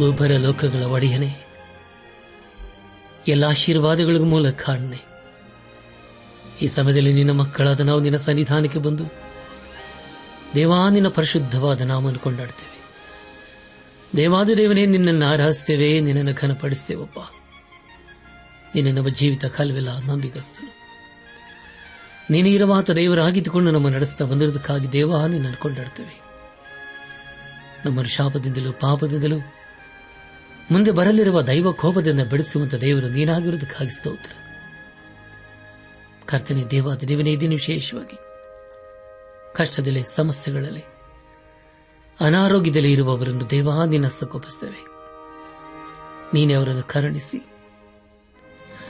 ಭೂಭರ ಲೋಕಗಳ ಒಡೆಯನೆ, ಎಲ್ಲ ಆಶೀರ್ವಾದಗಳಿಗೂ ಮೂಲ ಕಾರಣನೆ ಈ ಸಮಯದಲ್ಲಿ ನಿನ್ನ ಮಕ್ಕಳಾದ ನಾವು ನಿನ್ನ ಸನ್ನಿಧಾನಕ್ಕೆ ಬಂದು ದೇವಾನಿನ ಪರಿಶುದ್ಧವಾದ ನಾಮನ್ನು ಕೊಂಡಾಡ್ತೇವೆ ದೇವಾದ ದೇವನೇ, ನಿನ್ನನ್ನು ಆರಾಧಿಸ್ತೇವೆ ನಿನ್ನನ್ನು ಘನಪಡಿಸ್ತೇವಪ್ಪ ನಿನ್ನ ನಮ್ಮ ಜೀವಿತ ಕಾಲವೆಲ್ಲ ನಂಬಿಗಸ್ತನು. ನೀನು ಇರವಾತ ದೇವರಾಗಿದ್ದುಕೊಂಡು ನಮ್ಮ ನಡೆಸ್ತಾ ಬಂದಿರುವುದಕ್ಕಾಗಿ ದೇವ, ನಿನ್ನನ್ನು ಕೊಂಡಾಡ್ತೇವೆ ನಮ್ಮನ್ನು ಶಾಪದಿಂದಲೂ ಪಾಪದಿಂದಲೂ ಮುಂದೆ ಬರಲಿರುವ ದೈವ ಕೋಪದಿಂದ ಬಿಡಿಸುವಂತ ದೇವರು ನೀನಾಗಿರುವುದಕ್ಕಾಗಿ ಸ್ತೋತ್ರ. ಕರ್ತನೆ ದೇವಾದ ದೇವನೇ ಇದೀನಿ ವಿಶೇಷವಾಗಿ ಕಷ್ಟದಲ್ಲಿ, ಸಮಸ್ಯೆಗಳಲ್ಲಿ, ಅನಾರೋಗ್ಯದಲ್ಲಿ ಇರುವವರನ್ನು ದೇವಾ ನಿನ್ನ ನೀನೇ ಅವರನ್ನು ಕರುಣಿಸಿ,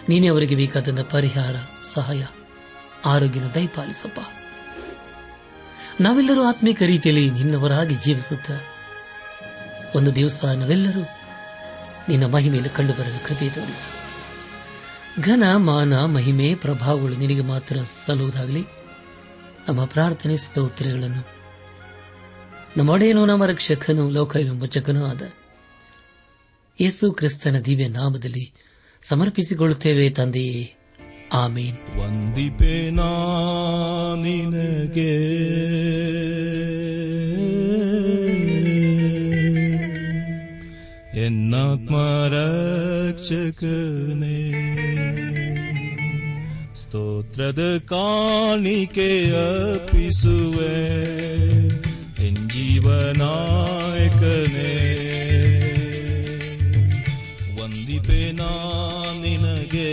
ನೀನೇ ಅವರಿಗೆ ಬೇಕಾದ ಪರಿಹಾರ, ಸಹಾಯ, ಆರೋಗ್ಯದ ದಯಪಾಲಿಸಪ್ಪ ನಾವೆಲ್ಲರೂ ಆತ್ಮಿಕ ರೀತಿಯಲ್ಲಿ ನಿನ್ನವರಾಗಿ ಜೀವಿಸುತ್ತ ಒಂದು ದಿವಸ ನಾವೆಲ್ಲರೂ ನಿನ್ನ ಮಹಿಮೆಯಲ್ಲಿ ಕಂಡುಬರಲು ಕೃಪೆ ತೋರಿಸು. ಘನ, ಮಾನ, ಮಹಿಮೆ, ಪ್ರಭಾವಗಳು ನಿನಗೆ ಮಾತ್ರ ಸಲ್ಲುವುದಾಗಲಿ. ನಮ್ಮ ಪ್ರಾರ್ಥನೆ ಸ್ತೋತ್ರಗಳನ್ನು ನಮ್ಮೊಡೆಯನು ನಮ್ಮ ರಕ್ಷಕನು ಲೋಕವಿಮೋಚಕನೂ ಆದ ಯೇಸು ಕ್ರಿಸ್ತನ ದಿವ್ಯ ನಾಮದಲ್ಲಿ ಸಮರ್ಪಿಸಿಕೊಳ್ಳುತ್ತೇವೆ ತಂದೆಯೇ. ಆಮೇನ್. ವಂದಿಪೇನಾ ನಿನಗೆ. ಎನ್ನಾತ್ಮರಕ್ಷಕನೇ ಸ್ತೋತ್ರದ ಕಾಣಿಕೆ ಅರ್ಪಿಸುವೆ. ಜೀವನಾಯಕನೇ. ವಂದಿಪೆ ನಿನಗೆ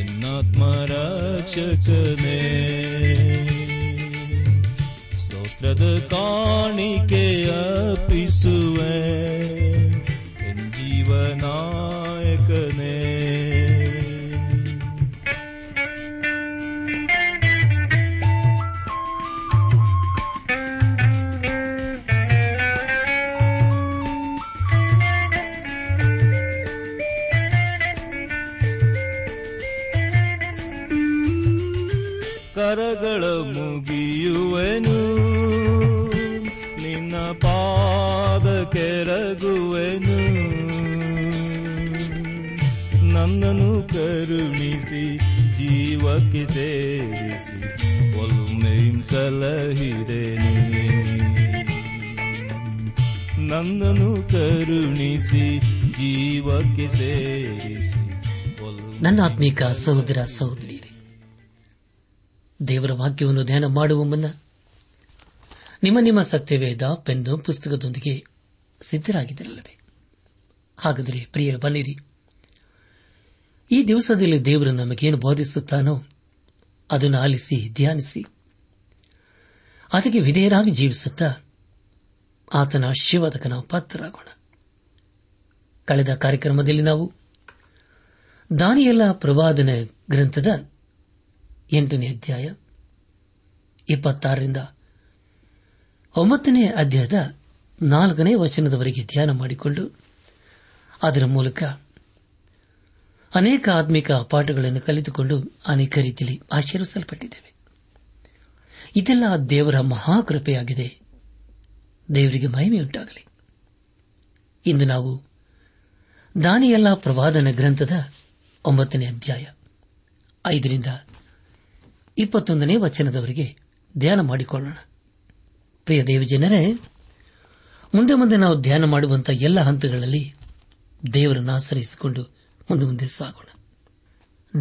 ಎನ್ನಾತ್ಮರಕ್ಷಕನೇ ಸ್ತೋತ್ರದ ಕಾಣಿಕೆ ಅರ್ಪಿಸುವೆ. ಜೀವನಾಯಕನೇ. ಕರಗಳ ಮುಗಿಯುವೆನು. ನಿನ್ನ ಪಾದ ಕೆರಗುವೆನು. ನನ್ನನ್ನು ಕರುಣಿಸಿ, ಜೀವಕ್ಕೆ ಸೇರಿಸಿ ಒಲ್ಮೆಂ ಸಲಹಿದೆನು ನನ್ನನ್ನು ಕರುಣಿಸಿ, ಜೀವಕ್ಕೆ ಸೇರಿಸಿ ನನ್ನ ಆತ್ಮೀಕ ಸಹೋದರ ಸಹೋದರಿಯರೇ, ದೇವರ ವಾಕ್ಯವನ್ನು ಧ್ಯಾನ ಮಾಡುವ ಮುನ್ನ ನಿಮ್ಮ ನಿಮ್ಮ ಸತ್ಯವೇದ ಪೆಂದು ಪುಸ್ತಕದೊಂದಿಗೆ ಸಿದ್ದರಾಗಿದ್ದಿರಲ್ಲವೇ ಹಾಗಾದರೆ ಪ್ರಿಯರು, ಬನ್ನಿರಿ. ಈ ದಿವಸದಲ್ಲಿ ದೇವರು ನಮಗೇನು ಬೋಧಿಸುತ್ತಾನೋ ಅದನ್ನು ಆಲಿಸಿ, ಧ್ಯಾನಿಸಿ. ಅದಕ್ಕೆ ವಿಧೇಯರಾಗಿ ಜೀವಿಸುತ್ತಾ ಆತನ ಆಶೀರ್ವಾದಕ್ಕೆ ನಾವು ಪಾತ್ರರಾಗೋಣ. ಕಳೆದ ಕಾರ್ಯಕ್ರಮದಲ್ಲಿ ನಾವು ದಾನಿಯಲ್ಲ ಪ್ರವಾದನ ಗ್ರಂಥದ ಎಂಟನೇ ಅಧ್ಯಾಯ ಇಪ್ಪತ್ತಾರರಿಂದ ಒಂಬತ್ತನೇ ಅಧ್ಯಾಯದ ನಾಲ್ಕನೇ ವಚನದವರೆಗೆ ಧ್ಯಾನ ಮಾಡಿಕೊಂಡು ಅದರ ಮೂಲಕ ಅನೇಕ ಆತ್ಮಿಕ ಪಾಠಗಳನ್ನು ಕಲಿತುಕೊಂಡು ಅನೇಕ ರೀತಿಯಲ್ಲಿ ಆಶೀರ್ವಿಸಲ್ಪಟ್ಟಿದ್ದೇವೆ. ಇದೆಲ್ಲ ದೇವರ ಮಹಾಕೃಪೆಯಾಗಿದೆ. ದೇವರಿಗೆ ಮಹಿಮೆಯುಂಟಾಗಲಿ. ಇಂದು ನಾವು ದಾನಿಯಲ್ಲ ಪ್ರವಾದನ ಗ್ರಂಥದ ಒಂಬತ್ತನೇ ಅಧ್ಯಾಯ ಐದರಿಂದ ಇಪ್ಪತ್ತೊಂದನೇ ವಚನದವರೆಗೆ ಧ್ಯಾನ ಮಾಡಿಕೊಳ್ಳೋಣ. ಪ್ರಿಯ ದೇವಜನರೇ, ಮುಂದೆ ಮುಂದೆ ನಾವು ಧ್ಯಾನ ಮಾಡುವಂತಹ ಎಲ್ಲ ಹಂತಗಳಲ್ಲಿ ದೇವರನ್ನು ಆಶ್ರಯಿಸಿಕೊಂಡು ಮುಂದೆ ಮುಂದೆ ಸಾಗೋಣ.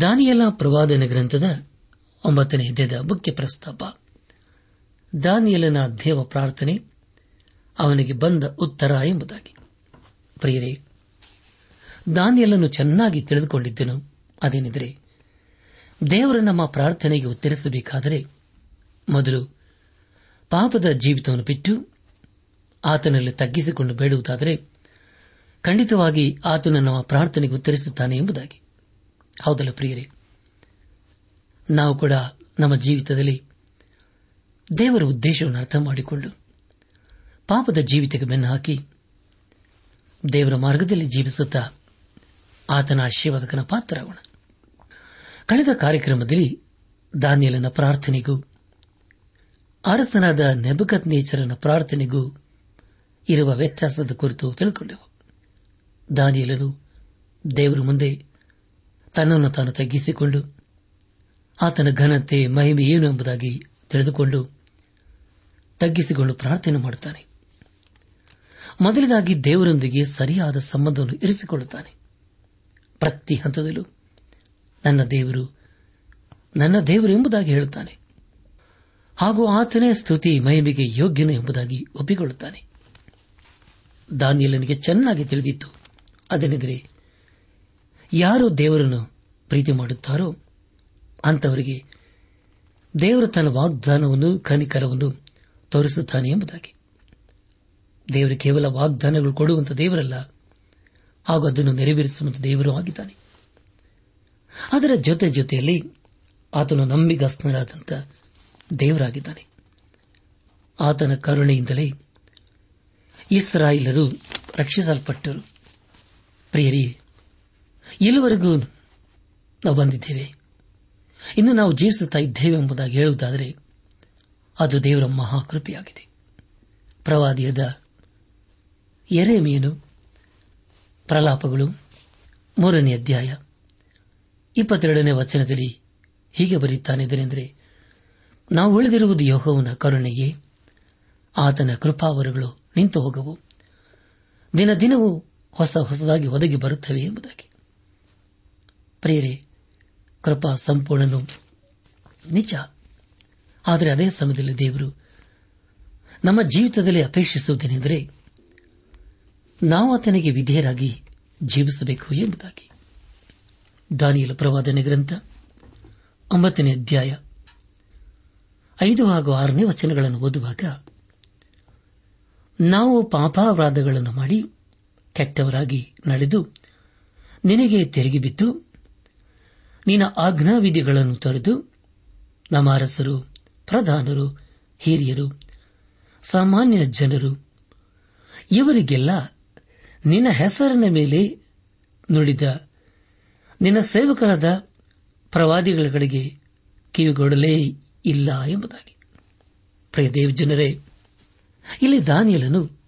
ದಾನಿಯಲ ಪ್ರವಾದನ ಗ್ರಂಥದ ಒಂಬತ್ತನೇ ಅಧ್ಯಾಯದ ಮುಖ್ಯ ಪ್ರಸ್ತಾಪ. ದಾನಿಯಲನ ದೇವ ಪ್ರಾರ್ಥನೆ ಅವನಿಗೆ ಬಂದ ಉತ್ತರ ಎಂಬುದಾಗಿ. ಪ್ರಿಯರೇ, ದಾನಿಯಲನ್ನು ಚೆನ್ನಾಗಿ ತಿಳಿದುಕೊಂಡಿದ್ದನು. ಅದೇನೆಂದರೆ ದೇವರು ನಮ್ಮ ಪ್ರಾರ್ಥನೆಗೆ ಉತ್ತರಿಸಬೇಕಾದರೆ ಮೊದಲು ಪಾಪದ ಜೀವಿತವನ್ನು ಬಿಟ್ಟು ಆತನಲ್ಲಿ ತಗ್ಗಿಸಿಕೊಂಡು ಬೇಡುವುದಾದರೆ ಖಂಡಿತವಾಗಿ ಆತನು ನಮ್ಮ ಪ್ರಾರ್ಥನೆಗೆ ಉತ್ತರಿಸುತ್ತಾನೆ ಎಂಬುದಾಗಿ. ಹೌದಲ್ಲ ಪ್ರಿಯರೇ? ನಾವು ಕೂಡ ನಮ್ಮ ಜೀವಿತದಲ್ಲಿ ದೇವರ ಉದ್ದೇಶವನ್ನು ಅರ್ಥ ಮಾಡಿಕೊಂಡು ಪಾಪದ ಜೀವಿತಕ್ಕೆ ಬೆನ್ನು ಹಾಕಿ ದೇವರ ಮಾರ್ಗದಲ್ಲಿ ಜೀವಿಸುತ್ತಾ ಆತನ ಆಶೀರ್ವಾದಕನ ಪಾತ್ರರಾಗೋಣ. ಕಳೆದ ಕಾರ್ಯಕ್ರಮದಲ್ಲಿ ದಾನಿಯಲನ ಪ್ರಾರ್ಥನೆಗೂ ಅರಸನಾದ ನೆಬಕತ್ ನೇಚರನ ಪ್ರಾರ್ಥನೆಗೂ ಇರುವ ವ್ಯತ್ಯಾಸದ ಕುರಿತು ತಿಳಿದುಕೊಂಡೆವು ದಾನಿಯಲನು ದೇವರ ಮುಂದೆ ತನ್ನನ್ನು ತಾನು ತಗ್ಗಿಸಿಕೊಂಡು ಆತನ ಘನತೆ, ಮಹಿಮೆ ಏನು ಎಂಬುದಾಗಿ ತಿಳಿದುಕೊಂಡು ತಗ್ಗಿಸಿಕೊಂಡು ಪ್ರಾರ್ಥನೆ ಮಾಡುತ್ತಾನೆ. ಮೊದಲದಾಗಿ ದೇವರೊಂದಿಗೆ ಸರಿಯಾದ ಸಂಬಂಧವನ್ನು ಇರಿಸಿಕೊಳ್ಳುತ್ತಾನೆ. ಪ್ರತಿ ಹಂತದಲ್ಲೂ ನನ್ನ ದೇವರು ನನ್ನ ದೇವರು ಎಂಬುದಾಗಿ ಹೇಳುತ್ತಾನೆ. ಹಾಗೂ ಆತನೇ ಸ್ತುತಿ ಮಹಿಮೆಗೆ ಯೋಗ್ಯನು ಎಂಬುದಾಗಿ ಒಪ್ಪಿಕೊಳ್ಳುತ್ತಾನೆ. ದಾನಿಯಲನಿಗೆ ಚೆನ್ನಾಗಿ ತಿಳಿದಿತ್ತು. ಅದನೆಂದರೆ, ಯಾರು ದೇವರನ್ನು ಪ್ರೀತಿ ಮಾಡುತ್ತಾರೋ ಅಂತವರಿಗೆ ದೇವರು ತನ್ನ ವಾಗ್ದಾನವನ್ನು, ಕನಿಕರವನ್ನು ತೋರಿಸುತ್ತಾನೆ ಎಂಬುದಾಗಿ. ದೇವರು ಕೇವಲ ವಾಗ್ದಾನಗಳು ಕೊಡುವಂತ ದೇವರಲ್ಲ, ಹಾಗೂ ಅದನ್ನು ನೆರವೇರಿಸುವಂತ ದೇವರು ಆಗಿದ್ದಾನೆ. ಅದರ ಜೊತೆ ಜೊತೆಯಲ್ಲಿ ಆತನು ನಂಬಿಗಸ್ತನರಾದಂಥ ದೇವರಾಗಿದ್ದಾನೆ. ಆತನ ಕರುಣೆಯಿಂದಲೇ ಇಸ್ರಾಯಿಲರು ರಕ್ಷಿಸಲ್ಪಟ್ಟರು. ಪ್ರಿಯರಿ, ಇಲ್ಲಿವರೆಗೂ ನಾವು ಬಂದಿದ್ದೇವೆ. ಇನ್ನು ನಾವು ಜೀವಿಸುತ್ತಾ ಇದ್ದೇವೆ ಎಂಬುದಾಗಿ ಹೇಳುವುದಾದರೆ ಅದು ದೇವರ ಮಹಾಕೃಪೆಯಾಗಿದೆ. ಪ್ರವಾದಿಯದ ಎರೆಮೀನು ಪ್ರಲಾಪಗಳು ಮೂರನೇ ಅಧ್ಯಾಯ ಇಪ್ಪತ್ತೆರಡನೇ ವಚನದಲ್ಲಿ ಹೀಗೆ ಬರೆಯುತ್ತಾನೆಂದರೆ ನಾವು ಉಳಿದಿರುವುದು ಯೋಹವನ ಕರುಣೆಯೇ. ಆತನ ಕೃಪಾವರಗಳು ನಿಂತು ಹೋಗವು. ದಿನ ದಿನವೂ ಹೊಸ ಹೊಸದಾಗಿ ಒದಗಿ ಬರುತ್ತವೆ ಎಂಬುದಾಗಿ. ಪ್ರೇರೆ ಕೃಪಾ ಸಂಪೂರ್ಣನು ನಿಜ. ಆದರೆ ಅದೇ ಸಮಯದಲ್ಲಿ ದೇವರು ನಮ್ಮ ಜೀವಿತದಲ್ಲಿ ಅಪೇಕ್ಷಿಸುವುದೇನೆಂದರೆ, ನಾವು ಆತನಿಗೆ ವಿಧೇಯರಾಗಿ ಜೀವಿಸಬೇಕು ಎಂಬುದಾಗಿ. ದಾನಿಯಲ ಪ್ರವಾದನೆ ಗ್ರಂಥ, ಒಂಬತ್ತನೇ ಅಧ್ಯಾಯ ಐದು ಹಾಗೂ ಆರನೇ ವಚನಗಳನ್ನು ಓದುವಾಗ, ನಾವು ಪಾಪಾಪರಾಧಗಳನ್ನು ಮಾಡಿ ಕೆಟ್ಟವರಾಗಿ ನಡೆದು ನಿನಗೆ ತೆರಿಗೆ ಬಿದ್ದು, ನಿನ್ನ ಆಜ್ಞಾವಿಧಿಗಳನ್ನು ತೊರೆದು ನಮ್ಮ ಅರಸರು, ಪ್ರಧಾನರು, ಹಿರಿಯರು, ಸಾಮಾನ್ಯ ಜನರು, ಇವರಿಗೆಲ್ಲ ನಿನ್ನ ಹೆಸರಿನ ಮೇಲೆ ನುಡಿದ, ನಿನ್ನ ಸೇವಕರಾದ ಪ್ರವಾದಿಗಳ ಕಡೆಗೆ ಕಿವಿಗೊಡಲೇ ಇಲ್ಲ ಎಂಬುದಾಗಿ. ಪ್ರಿಯ ದೇವಜನರೇ ಇಲ್ಲಿ ದಾನಿಯಲನು,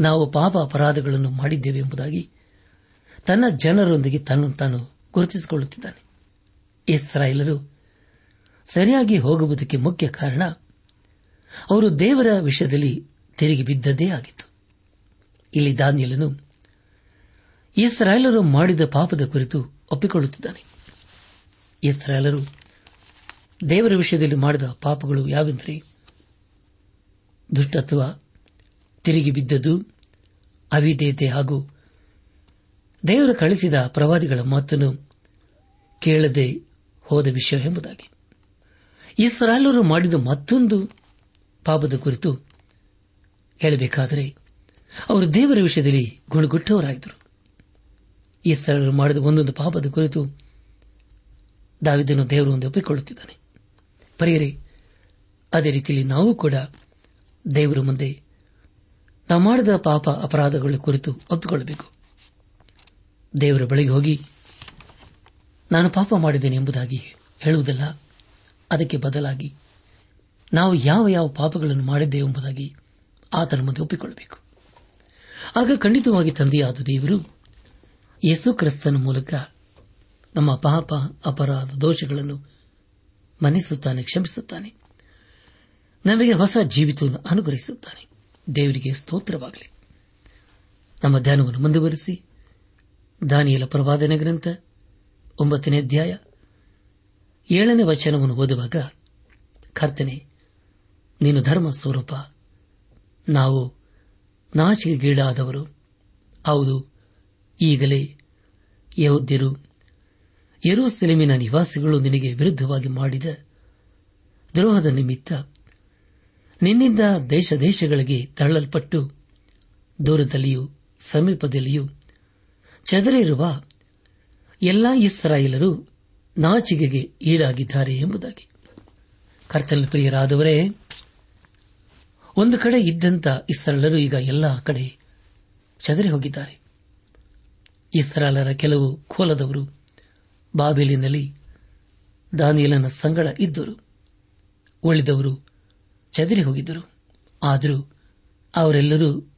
ನಾವು ಪಾಪ ಅಪರಾಧಗಳನ್ನು ಮಾಡಿದ್ದೇವೆ ಎಂಬುದಾಗಿ ತನ್ನ ಜನರೊಂದಿಗೆ ತನ್ನನ್ನು ತಾನು ಗುರುತಿಸಿಕೊಳ್ಳುತ್ತಿದ್ದಾನೆ. ಇಸ್ರಾಯೇಲರು ಸರಿಯಾಗಿ ಹೋಗುವುದಕ್ಕೆ ಮುಖ್ಯ ಕಾರಣ, ಅವರು ದೇವರ ವಿಷಯದಲ್ಲಿ ತಿರುಗಿ ಬಿದ್ದದೇ ಆಗಿತ್ತು. ಇಲ್ಲಿ ದಾನಿಯಲನು ಇಸ್ರಾಯೇಲರು ಮಾಡಿದ ಪಾಪದ ಕುರಿತು ಒಪ್ಪಿಕೊಳ್ಳುತ್ತಿದ್ದಾನೆ. ಇಸ್ರಾಯೇಲರು ದೇವರ ವಿಷಯದಲ್ಲಿ ಮಾಡಿದ ಪಾಪಗಳು ಯಾವೆಂದರೆ ದುಷ್ಟತ್ವ ತಿರುಗಿ ಬಿದ್ದದ್ದು, ಅವಿಧೇಯತೆ ಹಾಗೂ ದೇವರು ಕಳಿಸಿದ ಪ್ರವಾದಿಗಳ ಮಾತನ್ನು ಕೇಳದೆ ಹೋದ ವಿಷಯ ಎಂಬುದಾಗಿ. ಇಸ್ರಾಯೇಲರು ಮಾಡಿದ ಮತ್ತೊಂದು ಪಾಪದ ಕುರಿತು ಹೇಳಬೇಕಾದರೆ, ಅವರು ದೇವರ ವಿಷಯದಲ್ಲಿ ಗುಣಗುಟ್ಟವರಾಗಿದ್ದರು. ಇಸ್ರಾಲರು ಮಾಡಿದ ಒಂದೊಂದು ಪಾಪದ ಕುರಿತು ದಾವಿದನು ದೇವರು ಒಂದು ಒಪ್ಪಿಕೊಳ್ಳುತ್ತಿದ್ದಾನೆ ಪರಿಯರೆ ಅದೇ ರೀತಿಯಲ್ಲಿ ನಾವು ಕೂಡ ದೇವರ ಮುಂದೆ ನಾವು ಮಾಡಿದ ಪಾಪ ಅಪರಾಧಗಳ ಕುರಿತು ಒಪ್ಪಿಕೊಳ್ಳಬೇಕು. ದೇವರ ಬಳಿಗೆ ಹೋಗಿ, ನಾನು ಪಾಪ ಮಾಡಿದ್ದೇನೆ ಎಂಬುದಾಗಿ ಹೇಳುವುದಲ್ಲ, ಅದಕ್ಕೆ ಬದಲಾಗಿ ನಾವು ಯಾವ ಯಾವ ಪಾಪಗಳನ್ನು ಮಾಡಿದ್ದೇವೆ ಎಂಬುದಾಗಿ ಆತನ ಮುಂದೆ ಒಪ್ಪಿಕೊಳ್ಳಬೇಕು. ಆಗ ಖಂಡಿತವಾಗಿ ತಂದೆಯಾದ ದೇವರು ಯೇಸು ಕ್ರಿಸ್ತನ ಮೂಲಕ ನಮ್ಮ ಪಾಪ ಅಪರಾಧ ದೋಷಗಳನ್ನು ಮನ್ನಿಸುತ್ತಾನೆ, ಕ್ಷಮಿಸುತ್ತಾನೆ. ನಮಗೆ ಹೊಸ ಜೀವಿತವನ್ನು ಅನುಗ್ರಹಿಸುತ್ತಾನೆ. ದೇವರಿಗೆ ಸ್ತೋತ್ರವಾಗಲಿ. ನಮ್ಮ ಧ್ಯಾನವನ್ನು ಮುಂದುವರೆಸಿ. ದಾನಿಯಲ ಪ್ರವಾದನೆ ಗ್ರಂಥ, ಒಂಬತ್ತನೇ ಅಧ್ಯಾಯ, ಏಳನೇ ವಚನವನ್ನು ಓದುವಾಗ, ಕರ್ತನೆ, ನೀನು ಧರ್ಮ ಸ್ವರೂಪ. ನಾವು ನಾಚಿಕೆಗೀಡಾದವರು. ಹೌದು, ಈಗಲೇ ಯಹೋದ್ಯರು ಯರೂಸೆಲೆಮಿನ ನಿವಾಸಿಗಳು ನಿನಗೆ ವಿರುದ್ಧವಾಗಿ ಮಾಡಿದ ದ್ರೋಹದ ನಿಮಿತ್ತ ನಿನ್ನಿಂದ ದೇಶ ದೇಶಗಳಿಗೆ ತಳ್ಳಲ್ಪಟ್ಟು ದೂರದಲ್ಲಿಯೂ ಸಮೀಪದಲ್ಲಿಯೂ ಚದರಿರುವ ಎಲ್ಲಾ ಇಸ್ರಾಯೇಲರು ನಾಚಿಗೆಗೆ ಈಡಾಗಿದ್ದಾರೆ ಎಂಬುದಾಗಿ. ಕರ್ತನ ಪ್ರಿಯರಾದವರೇ, ಒಂದು ಕಡೆ ಇದ್ದಂತ ಇಸ್ರಾಲರು ಈಗ ಎಲ್ಲ ಕಡೆ ಚದರಿ ಹೋಗಿದ್ದಾರೆ. ಇಸ್ರಾಲರ ಕೆಲವು ಕೋಲದವರು ಬಾಬಿಲಿನಲ್ಲಿ ದಾನಿಯಲನ ಸಂಗಡ ಇದ್ದರು. ಉಳಿದವರು ಚದರಿ ಹೋಗಿದ್ದರು. ಆದರೂ ಅವರೆಲ್ಲರೂ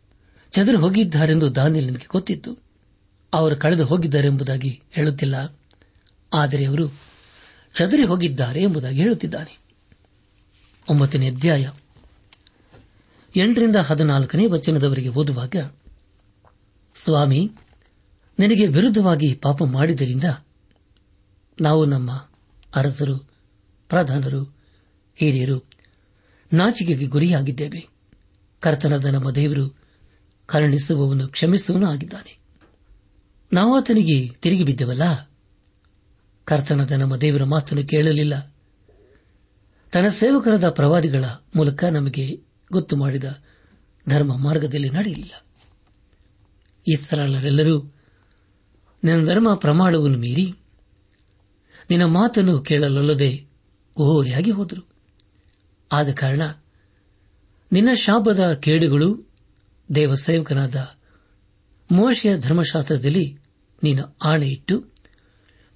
ಚದರಿ ಹೋಗಿದ್ದಾರೆಂದು ದಾನಿಯಲನಿಗೆ ಗೊತ್ತಿತ್ತು. ಅವರು ಕಳೆದು ಹೋಗಿದ್ದಾರೆಂಬುದಾಗಿ ಹೇಳುತ್ತಿಲ್ಲ. ಆದರೆ ಅವರು ಚದರಿ ಹೋಗಿದ್ದಾರೆ ಎಂಬುದಾಗಿ ಹೇಳುತ್ತಿದ್ದಾನೆ. ಒಂಬತ್ತನೇ ಅಧ್ಯಾಯ. ಎಂಟರಿಂದ ಹದಿನಾಲ್ಕನೇ ವಚನದವರೆಗೆ ಓದುವಾಗ, ಸ್ವಾಮಿ, ನಿನಗೆ ವಿರುದ್ಧವಾಗಿ ಪಾಪ ಮಾಡಿದ್ದರಿಂದ ನಾವು ನಮ್ಮ ಅರಸರು, ಪ್ರಧಾನರು, ಹಿರಿಯರು ನಾಚಿಕೆಗೆ ಗುರಿಯಾಗಿದ್ದೇವೆ. ಕರ್ತನದ ನಮ್ಮ ದೇವರು ಕರುಣಿಸುವವನು ಕ್ಷಮಿಸುವನು ಆಗಿದ್ದಾನೆ. ನಾವು ಆತನಿಗೆ ತಿರುಗಿ ಬಿದ್ದೆವಲ್ಲ? ಕರ್ತನದ ನಮ್ಮ ದೇವರ ಮಾತನ್ನು ಕೇಳಲಿಲ್ಲ. ತನ್ನ ಸೇವಕರಾದ ಪ್ರವಾದಿಗಳ ಮೂಲಕ ನಮಗೆ ಗೊತ್ತು ಮಾಡಿದ ಧರ್ಮ ಮಾರ್ಗದಲ್ಲಿ ನಡೆಯಲಿಲ್ಲ. ಇಸ್ರಾಲರೆಲ್ಲರೂ ನಿನ್ನ ಧರ್ಮ ಪ್ರಮಾಣವನ್ನು ಮೀರಿ ನಿನ್ನ ಮಾತನ್ನು ಕೇಳಲೊಲ್ಲದೆ ಓರೆಯಾಗಿ ಹೋದರು. ಆದ ಕಾರಣ ನಿನ್ನ ಶಾಪದ ಕೇಡುಗಳು ದೇವಸೇವಕನಾದ ಮೋಶೆಯ ಧರ್ಮಶಾಸ್ತ್ರದಲ್ಲಿ ನೀನು ಇಟ್ಟು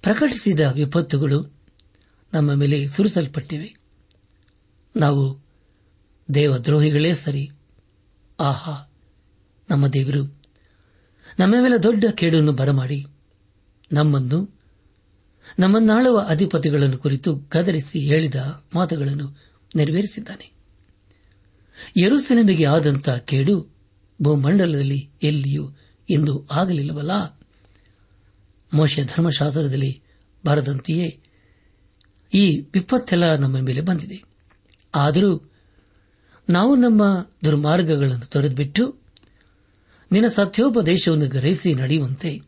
ಪ್ರಕಟಿಸಿದ ವಿಪತ್ತುಗಳು ನಮ್ಮ ಮೇಲೆ ಸುರಿಸಲ್ಪಟ್ಟಿವೆ. ನಾವು ದೇವದ್ರೋಹಿಗಳೇ ಸರಿ. ಆಹಾ, ನಮ್ಮ ದೇವರು, ನಮ್ಮ ಮೇಲೆ ದೊಡ್ಡ ಕೇಡನ್ನು ಬರಮಾಡಿ ನಮ್ಮನ್ನು ನಮ್ಮನ್ನಾಳುವ ಅಧಿಪತಿಗಳನ್ನು ಕುರಿತು ಗದರಿಸಿ ಹೇಳಿದ ಮಾತುಗಳನ್ನು ನೆರವೇರಿಸಿದ್ದಾನೆ. ಯರುಸೆಲೆಮಿಗೆ ಆದಂತಹ ಕೇಡು ಭೂಮಂಡಲದಲ್ಲಿ ಎಲ್ಲಿಯೂ ಎಂದು ಆಗಲಿಲ್ಲವಲ್ಲ? ಮೋಶ ಧರ್ಮಶಾಸ್ತ್ರದಲ್ಲಿ ಬರದಂತೆಯೇ ಈ ವಿಪತ್ತೆಲ್ಲ ನಮ್ಮ ಮೇಲೆ ಬಂದಿದೆ. ಆದರೂ ನಾವು ನಮ್ಮ ದುರ್ಮಾರ್ಗಗಳನ್ನು ತೊರೆದುಬಿಟ್ಟು ನಿನ್ನ ಸತ್ಯೋಪದೇಶವನ್ನು ಗ್ರಹಿಸಿ ನಡೆಯುವಂತೆ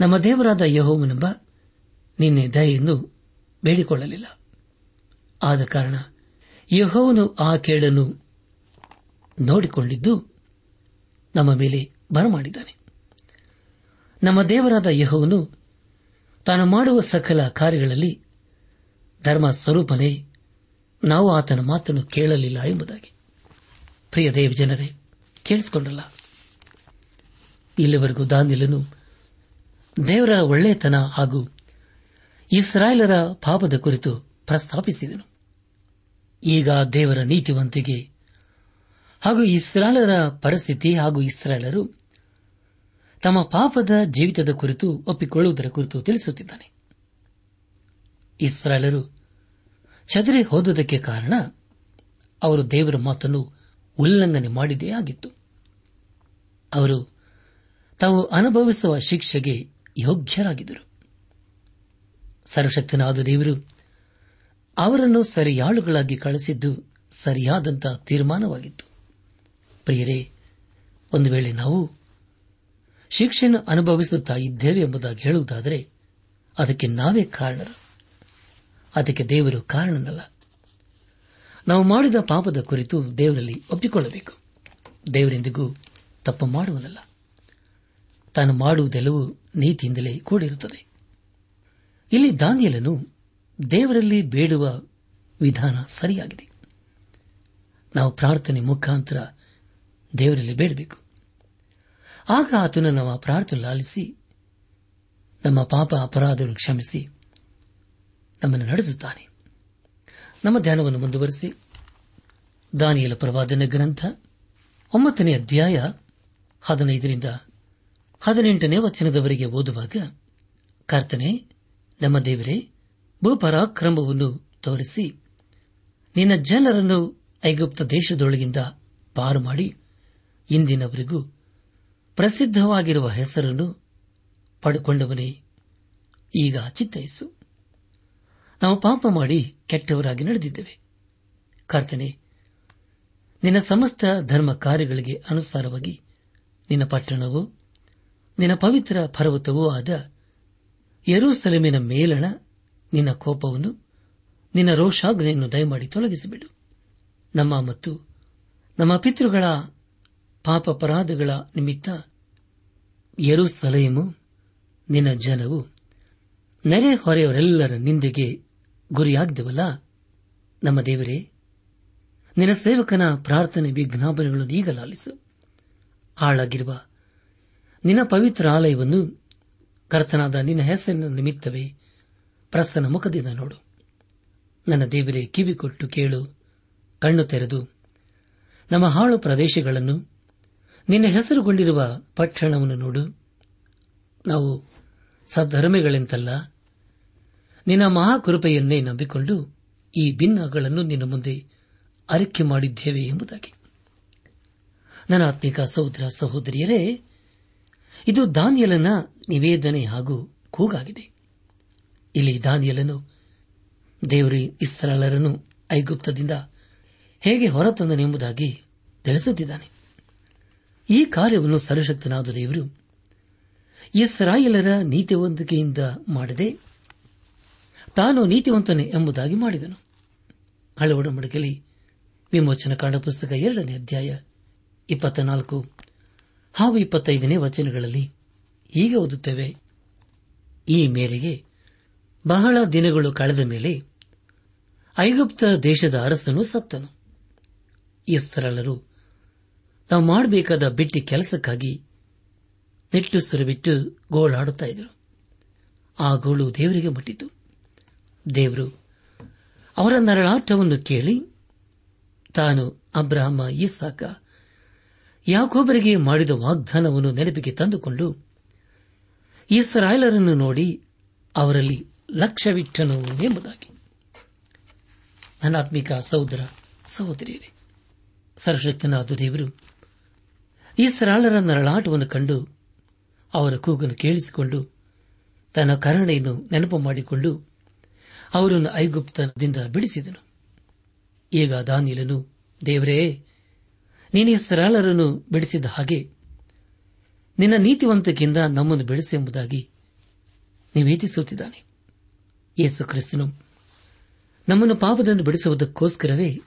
ನಮ್ಮ ದೇವರಾದ ಯಹೋವನೆಂಬ ನಿನ್ನೆ ದಯೆಯನ್ನು ಬೇಡಿಕೊಳ್ಳಲಿಲ್ಲ. ಆದ ಕಾರಣ ಯಹೋವನು ಆ ಕೇಳನ್ನು ನೋಡಿಕೊಂಡಿದ್ದು ನಮ್ಮ ಮೇಲೆ ಬರಮಾಡಿದ್ದಾನೆ. ನಮ್ಮ ದೇವರಾದ ಯಹೋವನು ತಾನು ಮಾಡುವ ಸಕಲ ಕಾರ್ಯಗಳಲ್ಲಿ ಧರ್ಮ ಸ್ವರೂಪನೇ, ನಾವು ಆತನ ಮಾತನ್ನು ಕೇಳಲಿಲ್ಲ ಎಂಬುದಾಗಿ. ಪ್ರಿಯ ದೇವ ಜನರೇ, ಕೇಳಿಸಿಕೊಂಡಲ್ಲ. ಇಲ್ಲಿವರೆಗೂ ದಾನಿಲನು ದೇವರ ಒಳ್ಳೆತನ ಹಾಗೂ ಇಸ್ರಾಯೇಲರ ಪಾಪದ ಕುರಿತು ಪ್ರಸ್ತಾಪಿಸಿದನು. ಈಗ ದೇವರ ನೀತಿವಂತಿಗೆ ಹಾಗೂ ಇಸ್ರಾಯೇಲರ ಪರಿಸ್ಥಿತಿ ಹಾಗೂ ಇಸ್ರಾಯೇಲರು ತಮ್ಮ ಪಾಪದ ಜೀವಿತದ ಕುರಿತು ಒಪ್ಪಿಕೊಳ್ಳುವುದರ ಕುರಿತು ತಿಳಿಸುತ್ತಿದ್ದಾನೆ. ಇಸ್ರಾಯೇಲರು ಚದರಿ ಹೋದುದಕ್ಕೆ ಕಾರಣ ಅವರು ದೇವರ ಮಾತನ್ನು ಉಲ್ಲಂಘನೆ ಮಾಡಿದೇ ಆಗಿತ್ತು. ಅವರು ತಾವು ಅನುಭವಿಸುವ ಶಿಕ್ಷೆಗೆ ಯೋಗ್ಯರಾಗಿದ್ದರು. ಸರ್ವಶಕ್ತನಾದ ದೇವರು, ಅವರನ್ನು ಸರಿಯಾಳುಗಳಾಗಿ ಕಳಿಸಿದ್ದು ಸರಿಯಾದಂತಹ ತೀರ್ಮಾನವಾಗಿತ್ತು. ಪ್ರಿಯರೇ, ಒಂದು ವೇಳೆ ನಾವು ಶಿಕ್ಷೆಯನ್ನು ಅನುಭವಿಸುತ್ತಾ ಇದ್ದೇವೆ ಎಂಬುದಾಗಿ ಹೇಳುವುದಾದರೆ ಅದಕ್ಕೆ ನಾವೇ ಕಾರಣರು ಅದಕ್ಕೆ ದೇವರು ಕಾರಣನಲ್ಲ. ನಾವು ಮಾಡಿದ ಪಾಪದ ಕುರಿತು ದೇವರಲ್ಲಿ ಒಪ್ಪಿಕೊಳ್ಳಬೇಕು. ದೇವರೆಂದಿಗೂ ತಪ್ಪು ಮಾಡುವನಲ್ಲ. ತಾನು ಮಾಡುವುದೆಲ್ಲವೂ ನೀತಿಯಿಂದಲೇ ಕೂಡಿರುತ್ತದೆ. ಇಲ್ಲಿ ದಾನಿಯಲನು ದೇವರಲ್ಲಿ ಬೇಡುವ ವಿಧಾನ ಸರಿಯಾಗಿದೆ. ನಾವು ಪ್ರಾರ್ಥನೆ ಮುಖಾಂತರ ದೇವರಲ್ಲಿ ಬೇಡಬೇಕು. ಆಗ ಆತನು ನಮ್ಮ ಪ್ರಾರ್ಥನೆ ಲಾಲಿಸಿ ನಮ್ಮ ಪಾಪ ಅಪರಾಧವನ್ನು ಕ್ಷಮಿಸಿ ನಮ್ಮನ್ನು ನಡೆಸುತ್ತಾನೆ. ನಮ್ಮ ಧ್ಯಾನವನ್ನು ಮುಂದುವರೆಸಿ. ದಾನಿಯಲ ಪ್ರವಾದನ ಗ್ರಂಥ ಒಂಬತ್ತನೇ ಅಧ್ಯಾಯ ಹದಿನೈದರಿಂದ ಹದಿನೆಂಟನೇ ವಚನದವರೆಗೆ ಓದುವಾಗ ಕರ್ತನೆ ನಮ್ಮ ದೇವರೇ, ಭೂಪರಾಕ್ರಮವನ್ನು ತೋರಿಸಿ, ನಿನ್ನ ಜನರನ್ನು ಐಗುಪ್ತ ದೇಶದೊಳಗಿಂದ ಪಾರು ಮಾಡಿ, ಇಂದಿನವರೆಗೂ ಪ್ರಸಿದ್ಧವಾಗಿರುವ ಹೆಸರನ್ನು ಪಡೆಕೊಂಡವನೇ ಈಗ ಚಿತ್ತೈಸು. ನಾವು ಪಾಪ ಮಾಡಿ ಕೆಟ್ಟವರಾಗಿ ನಡೆದಿದ್ದೇವೆ. ಕರ್ತನೆ, ನಿನ್ನ ಸಮಸ್ತ ಧರ್ಮ ಕಾರ್ಯಗಳಿಗೆ ಅನುಸಾರವಾಗಿ ನಿನ್ನ ಪಟ್ಟಣವು ನಿನ್ನ ಪವಿತ್ರ ಪರ್ವತವೂ ಆದ ಯರೂಸಲೆಮಿನ ಮೇಲಣ, ನಿನ್ನ ಕೋಪವನ್ನು, ನಿನ್ನ ರೋಷಾಗ್ನೆಯನ್ನು ದಯಮಾಡಿ ತೊಲಗಿಸಿಬಿಡು. ನಮ್ಮ ಮತ್ತು ನಮ್ಮ ಪಿತೃಗಳ ಪಾಪಪರಾಧಗಳ ನಿಮಿತ್ತ ಯರುಸಲೇಮು, ನಿನ್ನ ಜನವು ನೆರೆ ಹೊರೆಯವರೆಲ್ಲರ ನಿಂದೆಗೆ ಗುರಿಯಾಗಿದ್ದವಲ್ಲ ನಮ್ಮ ದೇವರೇ, ನಿನ್ನ ಸೇವಕನ ಪ್ರಾರ್ಥನೆ ವಿಜ್ಞಾಪನೆಗಳನ್ನು ಈಗ ಲಾಲಿಸು ಹಾಳಾಗಿರುವ ನಿನ್ನ ಪವಿತ್ರ ಆಲಯವನ್ನು ಕರ್ತನಾದ ನಿನ್ನ ಹೆಸರಿನ ನಿಮಿತ್ತವೇ ಪ್ರಸನ್ನ ಮುಖದಿಂದ ನೋಡು. ನನ್ನ ದೇವರೇ ಕಿವಿ ಕೊಟ್ಟು ಕೇಳು. ಕಣ್ಣು ತೆರೆದು, ನಮ್ಮ ಹಾಳು ಪ್ರದೇಶಗಳನ್ನು, ನಿನ್ನ ಹೆಸರುಗೊಂಡಿರುವ ಪಟ್ಟಣವನ್ನು ನೋಡು. ನಾವು ಸದ್ಧರ್ಮಿಗಳೆಂತಲ್ಲ, ನಿನ್ನ ಮಹಾಕೃಪೆಯನ್ನೇ ನಂಬಿಕೊಂಡು ಈ ಭಿನ್ನಗಳನ್ನು ನಿನ್ನ ಮುಂದೆ ಅರಿಕೆ ಮಾಡಿದ್ದೇವೆ ಎಂಬುದಾಗಿ. ನನ್ನ ಆತ್ಮಿಕ ಸಹೋದರ ಸಹೋದರಿಯರೇ, ಇದು ದಾನಿಯಲನ ನಿವೇದನೆ ಹಾಗೂ ಕೂಗಾಗಿದೆ. ಇಲ್ಲಿ ದಾನಿಯಲನು, ದೇವರು ಇಸ್ರಾಲರನ್ನು ಐಗುಪ್ತದಿಂದ ಹೇಗೆ ಹೊರತಂದನೆಂಬುದಾಗಿ ತಿಳಿಸುತ್ತಿದ್ದಾನೆ. ಈ ಕಾರ್ಯವನ್ನು ಸರ್ವಶಕ್ತನಾದ ದೇವರು ಇಸ್ರಾಯೇಲರ ನೀತಿವಂತಿಕೆಯಿಂದ ಮಾಡದೆ ತಾನು ನೀತಿವಂತನೇ ಎಂಬುದಾಗಿ ಮಾಡಿದನು. ಹಳೆ ಒಡಂಬಡಿಕೆಯಲ್ಲಿ ವಿಮೋಚನ ಕಾಂಡ ಪುಸ್ತಕ ಎರಡನೇ ಅಧ್ಯಾಯ ಇಪ್ಪತ್ತ ನಾಲ್ಕು ಹಾಗೂ ಇಪ್ಪತ್ತೈದನೇ ವಚನಗಳಲ್ಲಿ ಹೀಗೆ ಓದುತ್ತೇವೆ. ಈ ಮೇರೆಗೆ ಬಹಳ ದಿನಗಳು ಕಳೆದ ಮೇಲೆ ಐಗುಪ್ತ ದೇಶದ ಅರಸನು ಸತ್ತನು. ಇಸ್ರಾಲರು ತಾವು ಮಾಡಬೇಕಾದ ಬಿಟ್ಟಿ ಕೆಲಸಕ್ಕಾಗಿ ನೆಟ್ಟುಸಿರು ಬಿಟ್ಟು ಗೋಳಾಡುತ್ತಿದ್ದರು ಆ ಗೋಳು ದೇವರಿಗೆ ಮುಟ್ಟಿತು. ದೇವರು ಅವರ ನರಳಾಟವನ್ನು ಕೇಳಿ ತಾನು ಅಬ್ರಾಹ್ಮ ಇಸಾಕ, ಯಾಕೋಬರಿಗೆ ಮಾಡಿದ ವಾಗ್ದಾನವನ್ನು ನೆನಪಿಗೆ ತಂದುಕೊಂಡು ಇಸ್ರಾಯೇಲರನ್ನು ನೋಡಿ ಅವರಲ್ಲಿ ಲಕ್ಷ್ಯವಿಟ್ಟನು ಎಂಬುದಾಗಿ. ಅನಾತ್ಮಿಕ ಸಹೋದರ ಸಹೋದರಿಯರೇ, ಸರ್ವಶಕ್ತನಾದ ದೇವರು ಇಸ್ರಾಳರ ನರಳಾಟವನ್ನು ಕಂಡು ಅವರ ಕೂಗನ್ನು ಕೇಳಿಸಿಕೊಂಡು ತನ್ನ ಕರುಣೆಯನ್ನು ನೆನಪು ಮಾಡಿಕೊಂಡು ಅವರನ್ನು ಐಗುಪ್ತದಿಂದ ಬಿಡಿಸಿದನು. ಈಗ ದಾನಿಲನು ದೇವರೇ, ನೀನು ಇಸ್ರಾಳರನ್ನು ಬಿಡಿಸಿದ ಹಾಗೆ ನಿನ್ನ ನೀತಿವಂತಿಕೆಯಿಂದ ನಮ್ಮನ್ನು ಬೆಳೆಸು ಎಂಬುದಾಗಿ ನಿವೇದಿಸುತ್ತಿದ್ದಾನೆ ಯೇಸು ಕ್ರಿಸ್ತನು ನಮ್ಮನ್ನು ಪಾಪದಿಂದ ಬಿಡಿಸುವುದಕ್ಕೋಸ್ಕರವೇ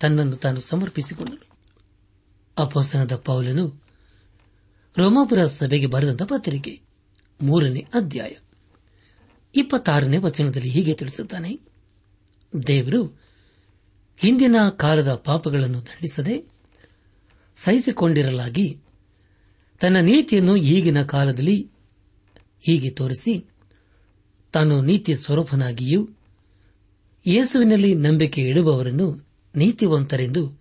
ತನ್ನನ್ನು ತಾನು ಸಮರ್ಪಿಸಿಕೊಂಡನು. ಅಪೋಸನದ ಪೌಲನು ರೋಮಾಪುರ ಸಭೆಗೆ ಬರೆದಂತಹ ಪತ್ರಿಕೆ ಮೂರನೇ ಅಧ್ಯಾಯ ಇಪ್ಪತ್ತಾರನೇ ವಚನದಲ್ಲಿ ಹೀಗೆ ತಿಳಿಸುತ್ತಾನೆ. ದೇವರು ಹಿಂದಿನ ಕಾಲದ ಪಾಪಗಳನ್ನು ದಂಡಿಸದೆ ಸಹಿಸಿಕೊಂಡಿರಲಾಗಿ ತನ್ನ ನೀತಿಯನ್ನು ಈಗಿನ ಕಾಲದಲ್ಲಿ ಹೀಗೆ ತೋರಿಸಿ, ತಾನು ನೀತಿಯ ಸ್ವರೂಪನಾಗಿಯೂ, ಯೇಸುವಿನಲ್ಲಿ ನಂಬಿಕೆ ಇಡುವವರನ್ನು ನೀತಿವಂತರೆಂದು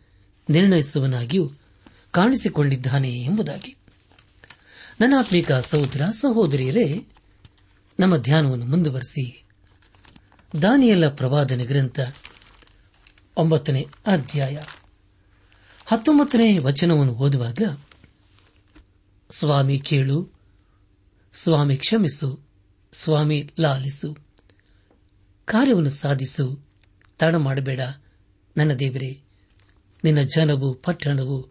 ನಿರ್ಣಯಿಸುವನಾಗಿಯೂ ಕಾಣಿಸಿಕೊಂಡಿದ್ದಾನೆ ಎಂಬುದಾಗಿ. ನನ್ನಾತ್ಮಿಕ ಸಹೋದರ, ಸಹೋದರಿಯರೇ, ನಮ್ಮ ಧ್ಯಾನವನ್ನು ಮುಂದುವರೆಸಿ. ದಾನಿಯಲ್ಲ ಪ್ರವಾದನೆ ಗ್ರಂಥ ಒಂಬತ್ತನೇ ಅಧ್ಯಾಯ ಹತ್ತೊಂಬತ್ತನೇ ವಚನವನ್ನು ಓದುವಾಗ ಸ್ವಾಮಿ ಕೇಳು, ಸ್ವಾಮಿ ಕ್ಷಮಿಸು, ಸ್ವಾಮಿ ಲಾಲಿಸು. ಕಾರ್ಯವನ್ನು ಸಾಧಿಸು, ತಡ ಮಾಡಬೇಡ. ನನ್ನ ದೇವರೇ, ನಿನ್ನ ಜನವು, ಪಟ್ಟಣವು,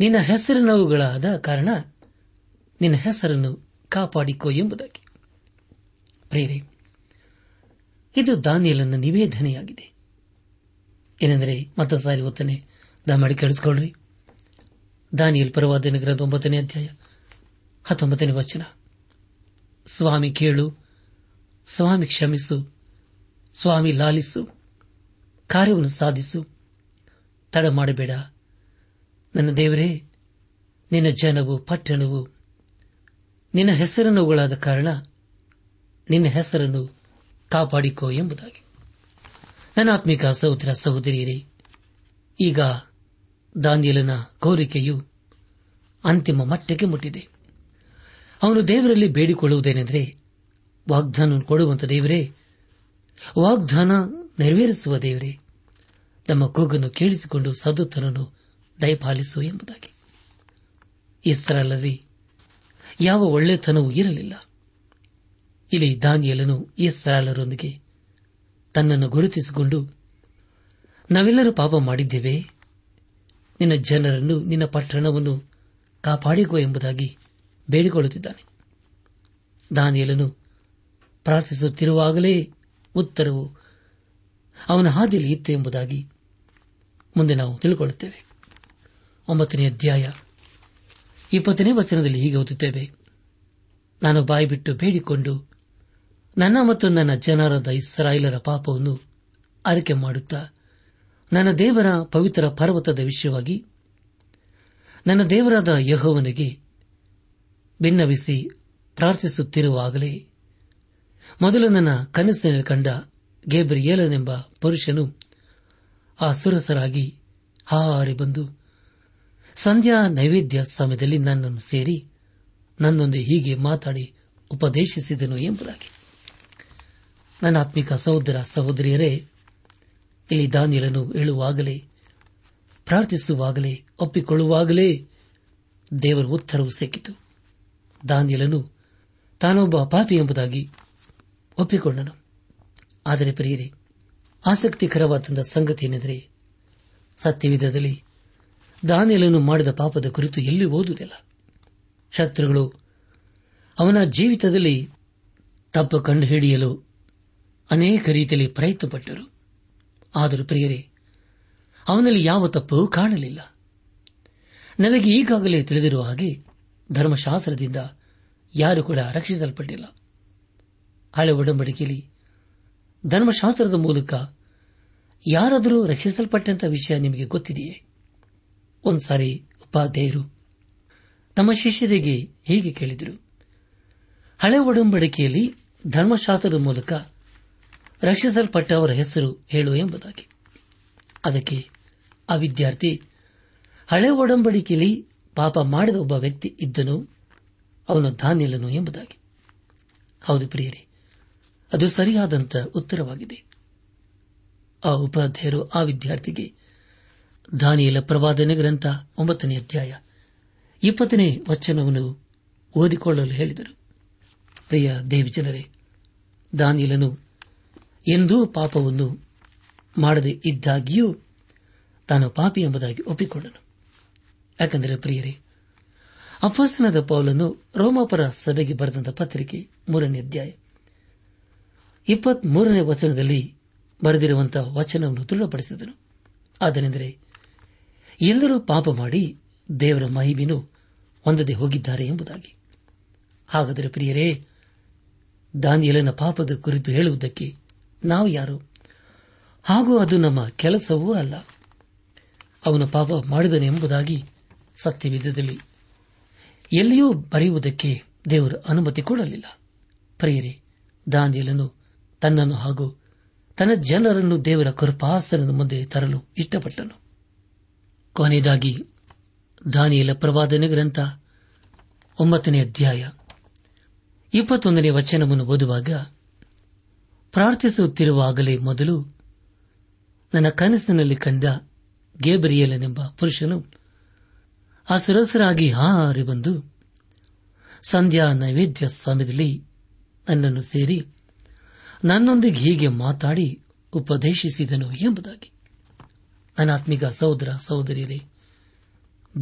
ನಿನ್ನ ಹೆಸರಿನವುಗಳಾದ ಕಾರಣ ನಿನ್ನ ಹೆಸರನ್ನು ಕಾಪಾಡಿಕೋ ಎಂಬುದಾಗಿ. ಪ್ರೇರೇ ಇದು ದಾನಿಯಲನ್ನ ನಿವೇದನೆಯಾಗಿದೆ. ಏನೆಂದರೆ ಮತ್ತೊಂದು ಸಾರಿ ಒತ್ತನೆ ದಯಮಾಡಿ ಕೇಳಿಸಿಕೊಳ್ಳ್ರಿ. ದಾನಿಯಲ್ ಪರವಾದ ಗ್ರಂಥ ಒಂಬತ್ತನೇ ಅಧ್ಯಾಯ ಹತ್ತೊಂಬತ್ತನೇ ವಚನ. ಸ್ವಾಮಿ ಕೇಳು, ಸ್ವಾಮಿ ಕ್ಷಮಿಸು, ಸ್ವಾಮಿ ಲಾಲಿಸು, ಕಾರ್ಯವನ್ನು ಸಾಧಿಸು. ತಡ ಮಾಡಬೇಡ. ನನ್ನ ದೇವರೇ, ನಿನ್ನ ಜನವು, ಪಟ್ಟಣವು, ನಿನ್ನ ಹೆಸರನ್ನುಗಳಾದ ಕಾರಣ ನಿನ್ನ ಹೆಸರನ್ನು ಕಾಪಾಡಿಕೋ ಎಂಬುದಾಗಿ. ನನ್ನ ಆತ್ಮಿಕ ಸಹೋದರ ಸಹೋದರಿಯರೇ, ಈಗ ದಾನಿಯಲನ ಕೋರಿಕೆಯು ಅಂತಿಮ ಮಟ್ಟಕ್ಕೆ ಮುಟ್ಟಿದೆ. ಅವನು ದೇವರಲ್ಲಿ ಬೇಡಿಕೊಳ್ಳುವುದೇನೆಂದರೆ ವಾಗ್ದಾನ ಕೊಡುವಂತ ದೇವರೇ, ವಾಗ್ದಾನ ನೆರವೇರಿಸುವ ದೇವರೇ ನಮ್ಮ ಕೂಗನ್ನು ಕೇಳಿಸಿಕೊಂಡು ಸದುತ್ತನನ್ನು ದಯಪಾಲಿಸು ಎಂಬುದಾಗಿ. ಇಸ್ರಾಲಲ್ಲಿ ಯಾವ ಒಳ್ಳೆತನವೂ ಇರಲಿಲ್ಲ. ಇಲ್ಲಿ ದಾನಿಯಲನು ಇಸ್ರಾಲರೊಂದಿಗೆ ತನ್ನನ್ನು ಗುರುತಿಸಿಕೊಂಡು, ನಾವೆಲ್ಲರೂ ಪಾಪ ಮಾಡಿದ್ದೇವೆ ನಿನ್ನ ಜನರನ್ನು, ನಿನ್ನ ಪಟ್ಟಣವನ್ನು ಕಾಪಾಡಿಗೋ ಎಂಬುದಾಗಿ ಬೇಡಿಕೊಳ್ಳುತ್ತಿದ್ದಾನೆ. ದಾನಿಯಲನು ಪ್ರಾರ್ಥಿಸುತ್ತಿರುವಾಗಲೇ ಉತ್ತರವು ಅವನ ಹಾದಿಯಲ್ಲಿ ಇತ್ತು ಎಂಬುದಾಗಿ ಮುಂದೆ ನಾವು ತಿಳಿಕೊಳ್ಳುತ್ತೇವೆ. ಒಂಬತ್ತನೇ ಅಧ್ಯಾಯ ಇಪ್ಪತ್ತನೇ ವಚನದಲ್ಲಿ ಹೀಗೆ ಓದುತ್ತೇವೆ. ನಾನು ಬಾಯಿ ಬಿಟ್ಟು ಬೇಡಿಕೊಂಡು ನನ್ನ ಮತ್ತು ನನ್ನ ಜನರಾದ ಇಸ್ರಾಯಿಲರ ಪಾಪವನ್ನು ಅರಿಕೆ ಮಾಡುತ್ತಾ ನನ್ನ ದೇವರ ಪವಿತ್ರ ಪರ್ವತದ ವಿಷಯವಾಗಿ ನನ್ನ ದೇವರಾದ ಯಹೋವನಿಗೆ ಭಿನ್ನವಿಸಿ ಪ್ರಾರ್ಥಿಸುತ್ತಿರುವಾಗಲೇ ಮೊದಲು ನನ್ನ ಕನಸಿನಲ್ಲಿ ಕಂಡ ಗೇಬ್ರಿಯೇಲನೆಂಬ ಪುರುಷನು ಆ ಸುರಸರಾಗಿ ಹಾರಿ ಬಂದು ಸಂಧ್ಯಾ ನೈವೇದ್ಯ ಸಮಯದಲ್ಲಿ ನನ್ನನ್ನು ಸೇರಿ ನನ್ನೊಂದೇ ಹೀಗೆ ಮಾತಾಡಿ ಉಪದೇಶಿಸಿದನು ಎಂಬುದಾಗಿ. ನನ್ನ ಆತ್ಮಿಕ ಸಹೋದರ ಸಹೋದರಿಯರೇ ಇಲ್ಲಿ ದಾನಿಯಲನ್ನು ಹೇಳುವಾಗಲೇ, ಪ್ರಾರ್ಥಿಸುವಾಗಲೇ, ಒಪ್ಪಿಕೊಳ್ಳುವಾಗಲೇ ದೇವರ ಉತ್ತರವು ಸಿಕ್ಕಿತು. ದಾನಿಯಲನು ತಾನೊಬ್ಬ ಪಾಪಿ ಎಂಬುದಾಗಿ ಒಪ್ಪಿಕೊಂಡನು. ಆದರೆ ಪ್ರಿಯರೇ ಆಸಕ್ತಿಕರವಾದ ಸಂಗತಿ ಏನೆಂದರೆ ಸತ್ಯವಿಧದಲ್ಲಿ ದಾನಿಯಲನ್ನು ಮಾಡಿದ ಪಾಪದ ಕುರಿತು ಎಲ್ಲಿ ಓದುವುದಿಲ್ಲ. ಶತ್ರುಗಳು ಅವನ ಜೀವಿತದಲ್ಲಿ ತಪ್ಪು ಕಂಡುಹಿಡಿಯಲು ಅನೇಕ ರೀತಿಯಲ್ಲಿ ಪ್ರಯತ್ನಪಟ್ಟರು. ಆದರೂ ಪ್ರಿಯರೇ, ಅವನಲ್ಲಿ ಯಾವ ತಪ್ಪು ಕಾಣಲಿಲ್ಲ. ನನಗೆ ಈಗಾಗಲೇ ತಿಳಿದಿರುವ ಹಾಗೆ ಧರ್ಮಶಾಸ್ತ್ರದಿಂದ ಯಾರು ಕೂಡ ರಕ್ಷಿಸಲ್ಪಟ್ಟಿಲ್ಲ. ಹಳೆ ಒಡಂಬಡಿಕೆಯಲ್ಲಿ ಧರ್ಮಶಾಸ್ತ್ರದ ಮೂಲಕ ಯಾರಾದರೂ ರಕ್ಷಿಸಲ್ಪಟ್ಟಂತ ವಿಷಯ ನಿಮಗೆ ಗೊತ್ತಿದೆಯೇ? ಒಂದ್ಸಾರಿ ಉಪಾಧ್ಯಾಯರು ತಮ್ಮ ಶಿಷ್ಯರಿಗೆ ಹೀಗೆ ಕೇಳಿದರು. ಹಳೆ ಒಡಂಬಡಿಕೆಯಲ್ಲಿ ಧರ್ಮಶಾಸ್ತ್ರದ ಮೂಲಕ ರಕ್ಷಿಸಲ್ಪಟ್ಟವರ ಹೆಸರು ಹೇಳು ಎಂಬುದಾಗಿ. ಅದಕ್ಕೆ ಆ ವಿದ್ಯಾರ್ಥಿ, ಹಳೆ ಒಡಂಬಡಿಕೆಯಲ್ಲಿ ಪಾಪ ಮಾಡಿದ ಒಬ್ಬ ವ್ಯಕ್ತಿ ಇದ್ದನು, ಅವನು ಧಾನ್ಯಲನು ಎಂಬುದಾಗಿ. ಹೌದು ಪ್ರಿಯರೇ, ಅದು ಸರಿಯಾದಂತ ಉತ್ತರವಾಗಿದೆ. ಆ ಉಪಾಧ್ಯಾಯರು ಆ ವಿದ್ಯಾರ್ಥಿಗೆ, ದಾನಿಯಲ ಪ್ರವಾದನೆ ಗ್ರಂಥ ಒಂಬತ್ತನೇ ಅಧ್ಯಾಯ ಇಪ್ಪತ್ತನೇ ವಚನವನ್ನು ಓದಿಕೊಳ್ಳಲು ಹೇಳಿದರು. ಪ್ರಿಯ ದೇವಜನರೇ, ದಾನಿಯಲನು ಎಂದೂ ಪಾಪವನ್ನು ಮಾಡದೆ ಇದ್ದಾಗಿಯೂ ತಾನು ಪಾಪಿ ಎಂಬುದಾಗಿ ಒಪ್ಪಿಕೊಂಡನು. ಯಾಕೆಂದರೆ ಪ್ರಿಯರೇ ಅಪ್ಪಸನದ ಪೌಲನ್ನು ರೋಮಾಪರ ಸಭೆಗೆ ಬರೆದಂತಹ ಪತ್ರಿಕೆ ಮೂರನೇ ಅಧ್ಯಾಯ ಇಪ್ಪತ್ಮೂರನೇ ವಚನದಲ್ಲಿ ಬರೆದಿರುವಂತಹ ವಚನವನ್ನು ದೃಢಪಡಿಸಿದನು. ಆದನೆಂದರೆ, ಎಲ್ಲರೂ ಪಾಪ ಮಾಡಿ ದೇವರ ಮಹಿಮೆಯನ್ನು ಹೊಂದದೆ ಹೋಗಿದ್ದಾರೆ ಎಂಬುದಾಗಿ. ಹಾಗಾದರೆ ಪ್ರಿಯರೇ, ದಾನಿಯಲನ ಪಾಪದ ಕುರಿತು ಹೇಳುವುದಕ್ಕೆ ನಾವು ಯಾರು? ಹಾಗೂ ಅದು ನಮ್ಮ ಕೆಲಸವೂ ಅಲ್ಲ. ಅವನು ಪಾಪ ಮಾಡಿದನೆಂಬುದಾಗಿ ಸತ್ಯವಿದ್ದಲ್ಲಿ ಎಲ್ಲಿಯೂ ಬರೆಯುವುದಕ್ಕೆ ದೇವರು ಅನುಮತಿ ಕೊಡಲಿಲ್ಲ. ಪ್ರಿಯರೇ ದಾಂದಿಯಲನು ತನ್ನನ್ನು ಹಾಗೂ ತನ್ನ ಜನರನ್ನು ದೇವರ ಕೃಪಾಸನದ ಮುಂದೆ ತರಲು ಇಷ್ಟಪಟ್ಟನು. ಕೊನೆಯದಾಗಿ, ದಾನಿಯಲ ಪ್ರವಾದನೆ ಗ್ರಂಥ ಒಂಬತ್ತನೇ ಅಧ್ಯಾಯ ಇಪ್ಪತ್ತೊಂದನೇ ವಚನವನ್ನು ಓದುವಾಗ ಪ್ರಾರ್ಥಿಸುತ್ತಿರುವಾಗಲೇ ಮೊದಲು ನನ್ನ ಕನಸಿನಲ್ಲಿ ಕಂಡ ಗೇಬರಿಯಲನೆಂಬ ಪುರುಷನು ಆ ಸುರಸರಾಗಿ ಹಾರಿ ಬಂದು ಸಂಧ್ಯಾ ನೈವೇದ್ಯ ಸಮಯದಲ್ಲಿ ನನ್ನನ್ನು ಸೇರಿ ನನ್ನೊಂದಿಗೆ ಹೀಗೆ ಮಾತಾಡಿ ಉಪದೇಶಿಸಿದನು ಎಂಬುದಾಗಿ. ನನ್ನ ಸಹೋದರ ಸಹೋದರಿಯರೇ,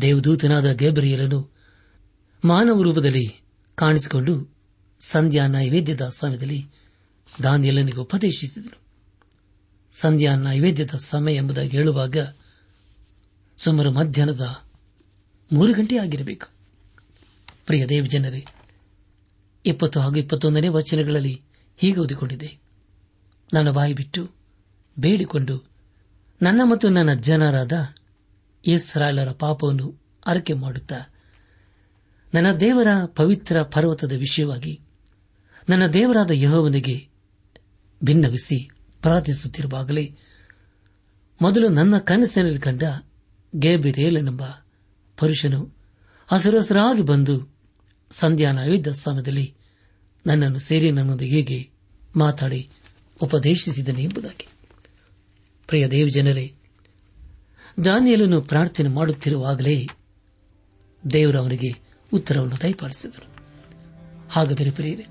ದೇವದೂತನಾದ ಗೇಬರಿಯಲನು ಮಾನವ ರೂಪದಲ್ಲಿ ಕಾಣಿಸಿಕೊಂಡು ಸಂಧ್ಯಾ ನೈವೇದ್ಯದ ಸಮಯದಲ್ಲಿ ದಾನಿಯಲನಿಗೆ ಉಪದೇಶಿಸಿದನು. ಸಂಧ್ಯಾ ನೈವೇದ್ಯದ ಸಮಯ ಎಂಬುದಾಗಿ ಹೇಳುವಾಗ ಸುಮಾರು ಮಧ್ಯಾಹ್ನದ ಮೂರು ಗಂಟೆ ಆಗಿರಬೇಕು. ಪ್ರಿಯ ದೇವ್ ಜನರೇ ಇಪ್ಪತ್ತು ಹಾಗೂ ಇಪ್ಪತ್ತೊಂದನೇ ವಚನಗಳಲ್ಲಿ ಹೀಗೆ ಓದಿಕೊಂಡಿದೆ. ನಾನು ಬಾಯಿ ಬಿಟ್ಟು ಬೇಡಿಕೊಂಡು ನನ್ನ ಮತ್ತು ನನ್ನ ಜನರಾದ ಇಸ್ರಾಯೇಲರ ಪಾಪವನ್ನು ಅರಕೆ ಮಾಡುತ್ತಾ, ನನ್ನ ದೇವರ ಪವಿತ್ರ ಪರ್ವತದ ವಿಷಯವಾಗಿ, ನನ್ನ ದೇವರಾದ ಯಹೋವನಿಗೆ ಭಿನ್ನವಿಸಿ ಪ್ರಾರ್ಥಿಸುತ್ತಿರುವಾಗಲೇ ಮೊದಲು ನನ್ನ ಕನಸಿನಲ್ಲಿ ಕಂಡ ಗೇಬಿರೇಲನೆಂಬ ಪುರುಷನು ಹಸಿರಸರಾಗಿ ಬಂದು ಸಂಧ್ಯಾ ನೈವೇದ್ಯ ಸಮಯದಲ್ಲಿ ನನ್ನನ್ನು ಸೇರಿ ನನ್ನೊಂದಿಗೆ ಹೇಗೆ ಮಾತಾಡಿ ಉಪದೇಶಿಸಿದನು ಎಂಬುದಾಗಿ. ಪ್ರಿಯ ದೇವ ಜನರೇ ದಾನಿಯಲನ್ನು ಪ್ರಾರ್ಥನೆ ಮಾಡುತ್ತಿರುವಾಗಲೇ ದೇವರು ಅವನಿಗೆ ಉತ್ತರವನ್ನು ದಯಪಾಲಿಸಿದರು. ಹಾಗಾದರೆ ಪ್ರಿಯರೇ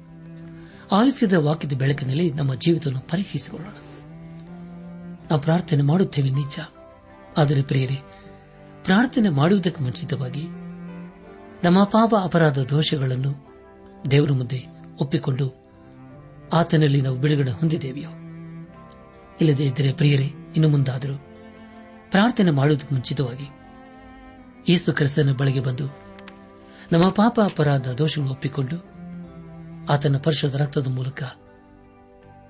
ಆಲಿಸಿದ ವಾಕ್ಯದ ಬೆಳಕಿನಲ್ಲಿ ನಮ್ಮ ಜೀವಿತವನ್ನು ಪರೀಕ್ಷಿಸಿಕೊಳ್ಳೋಣ ನಾವು ಪ್ರಾರ್ಥನೆ ಮಾಡುತ್ತೇವೆ ನಿಜ. ಆದರೆ ಪ್ರೇರೆ ಪ್ರಾರ್ಥನೆ ಮಾಡುವುದಕ್ಕೆ ಮುಂಚಿತವಾಗಿ ನಮ್ಮ ಪಾಪ ಅಪರಾಧ ದೋಷಗಳನ್ನು ದೇವರ ಮುಂದೆ ಒಪ್ಪಿಕೊಂಡು ಆತನಲ್ಲಿ ನಾವು ಬಿಡುಗಡೆ ಹೊಂದಿದ್ದೇವೆಯೋ? ಇಲ್ಲದೇ ಇದ್ದರೆ ಪ್ರಿಯರೇ, ಇನ್ನು ಮುಂದಾದರೂ ಪ್ರಾರ್ಥನೆ ಮಾಡುವುದಕ್ಕೆ ಮುಂಚಿತವಾಗಿ ಯೇಸು ಕ್ರಿಸ್ತನ ಬಳಿಗೆ ಬಂದು ನಮ್ಮ ಪಾಪ ಅಪರಾಧ ದೋಷಗಳನ್ನು ಒಪ್ಪಿಕೊಂಡು ಆತನ ಪರಿಶುದ್ಧ ರಕ್ತದ ಮೂಲಕ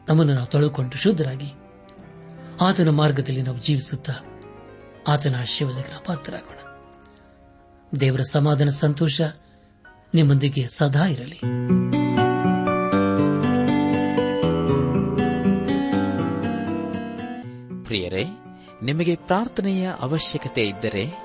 ನಮ್ಮನ್ನು ನಾವು ತೊಳೆದುಕೊಂಡು ಶುದ್ಧರಾಗಿ ಆತನ ಮಾರ್ಗದಲ್ಲಿ ನಾವು ಜೀವಿಸುತ್ತಾ ಆತನ ಆಶೀರ್ವಾದಕ್ಕೆ ನಾವು ಪಾತ್ರರಾಗೋಣ. ದೇವರ ಸಮಾಧಾನ, ಸಂತೋಷ ನಿಮ್ಮೊಂದಿಗೆ ಸದಾ ಇರಲಿ. ಪ್ರಿಯರೇ, ನಿಮಗೆ ಪ್ರಾರ್ಥನೆಯ ಅವಶ್ಯಕತೆ ಇದ್ದರೆ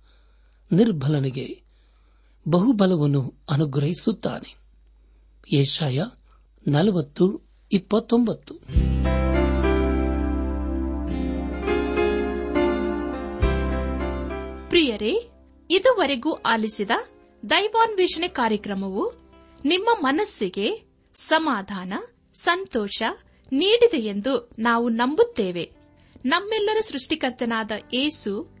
ನಿರ್ಬಲನಿಗೆ ಬಹುಬಲವನ್ನು ಅನುಗ್ರಹಿಸುತ್ತಾನೆ. ಏಷಾಯ ನಲವತ್ತು, ಇಪ್ಪತ್ತೊಂಬತ್ತು. ಪ್ರಿಯರೇ, ಇದುವರೆಗೂ ಆಲಿಸಿದ ದೈವಾನ್ವೇಷಣೆ ಕಾರ್ಯಕ್ರಮವು ನಿಮ್ಮ ಮನಸ್ಸಿಗೆ ಸಮಾಧಾನ, ಸಂತೋಷ ನೀಡಿದೆ ಎಂದು ನಾವು ನಂಬುತ್ತೇವೆ. ನಮ್ಮೆಲ್ಲರ ಸೃಷ್ಟಿಕರ್ತನಾದ ಏಸು